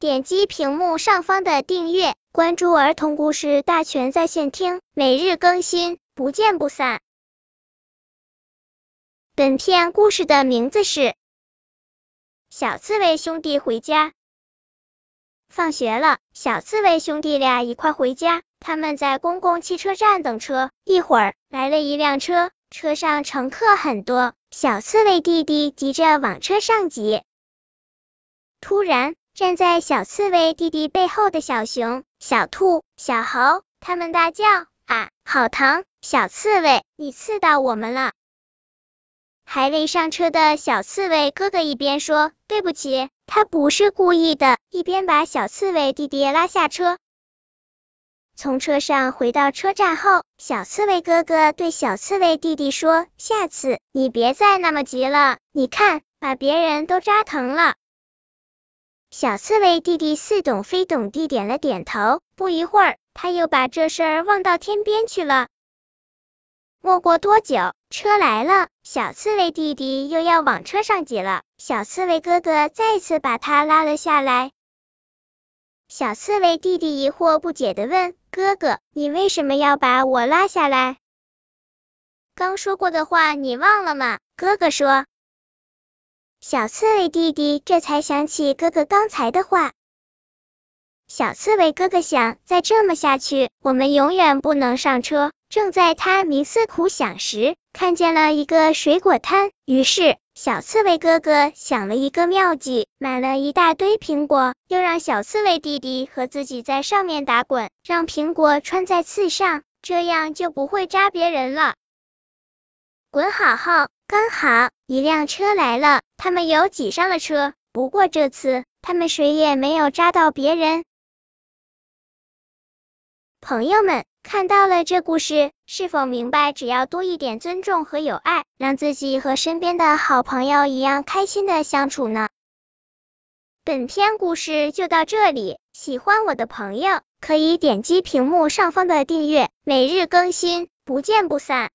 点击屏幕上方的订阅，关注儿童故事大全在线听，每日更新，不见不散。本片故事的名字是《小刺猬兄弟回家》。放学了，小刺猬兄弟俩一块回家。他们在公共汽车站等车，一会儿来了一辆车，车上乘客很多。小刺猬弟弟急着往车上挤，突然，站在小刺猬弟弟背后的小熊、小兔、小猴，他们大叫：“啊，好疼！小刺猬，你刺到我们了！”还未上车的小刺猬哥哥一边说：“对不起，他不是故意的。”一边把小刺猬弟弟拉下车。从车上回到车站后，小刺猬哥哥对小刺猬弟弟说：“下次你别再那么急了，你看，把别人都扎疼了。”小刺猬弟弟似懂非懂地点了点头。不一会儿，他又把这事儿忘到天边去了。没过多久，车来了，小刺猬弟弟又要往车上挤了。小刺猬哥哥再次把他拉了下来。小刺猬弟弟疑惑不解的问：“哥哥，你为什么要把我拉下来？刚说过的话你忘了吗？”哥哥说。小刺猬弟弟这才想起哥哥刚才的话。小刺猬哥哥想，再这么下去，我们永远不能上车。正在他冥思苦想时，看见了一个水果摊，于是。小刺猬哥哥想了一个妙计，买了一大堆苹果，又让小刺猬弟弟和自己在上面打滚，让苹果穿在刺上，这样就不会扎别人了。滚好后，刚好一辆车来了，他们又挤上了车。不过这次他们谁也没有扎到别人。朋友们。看到了这故事，是否明白只要多一点尊重和友爱，让自己和身边的好朋友一样开心的相处呢？本篇故事就到这里，喜欢我的朋友可以点击屏幕上方的订阅，每日更新，不见不散。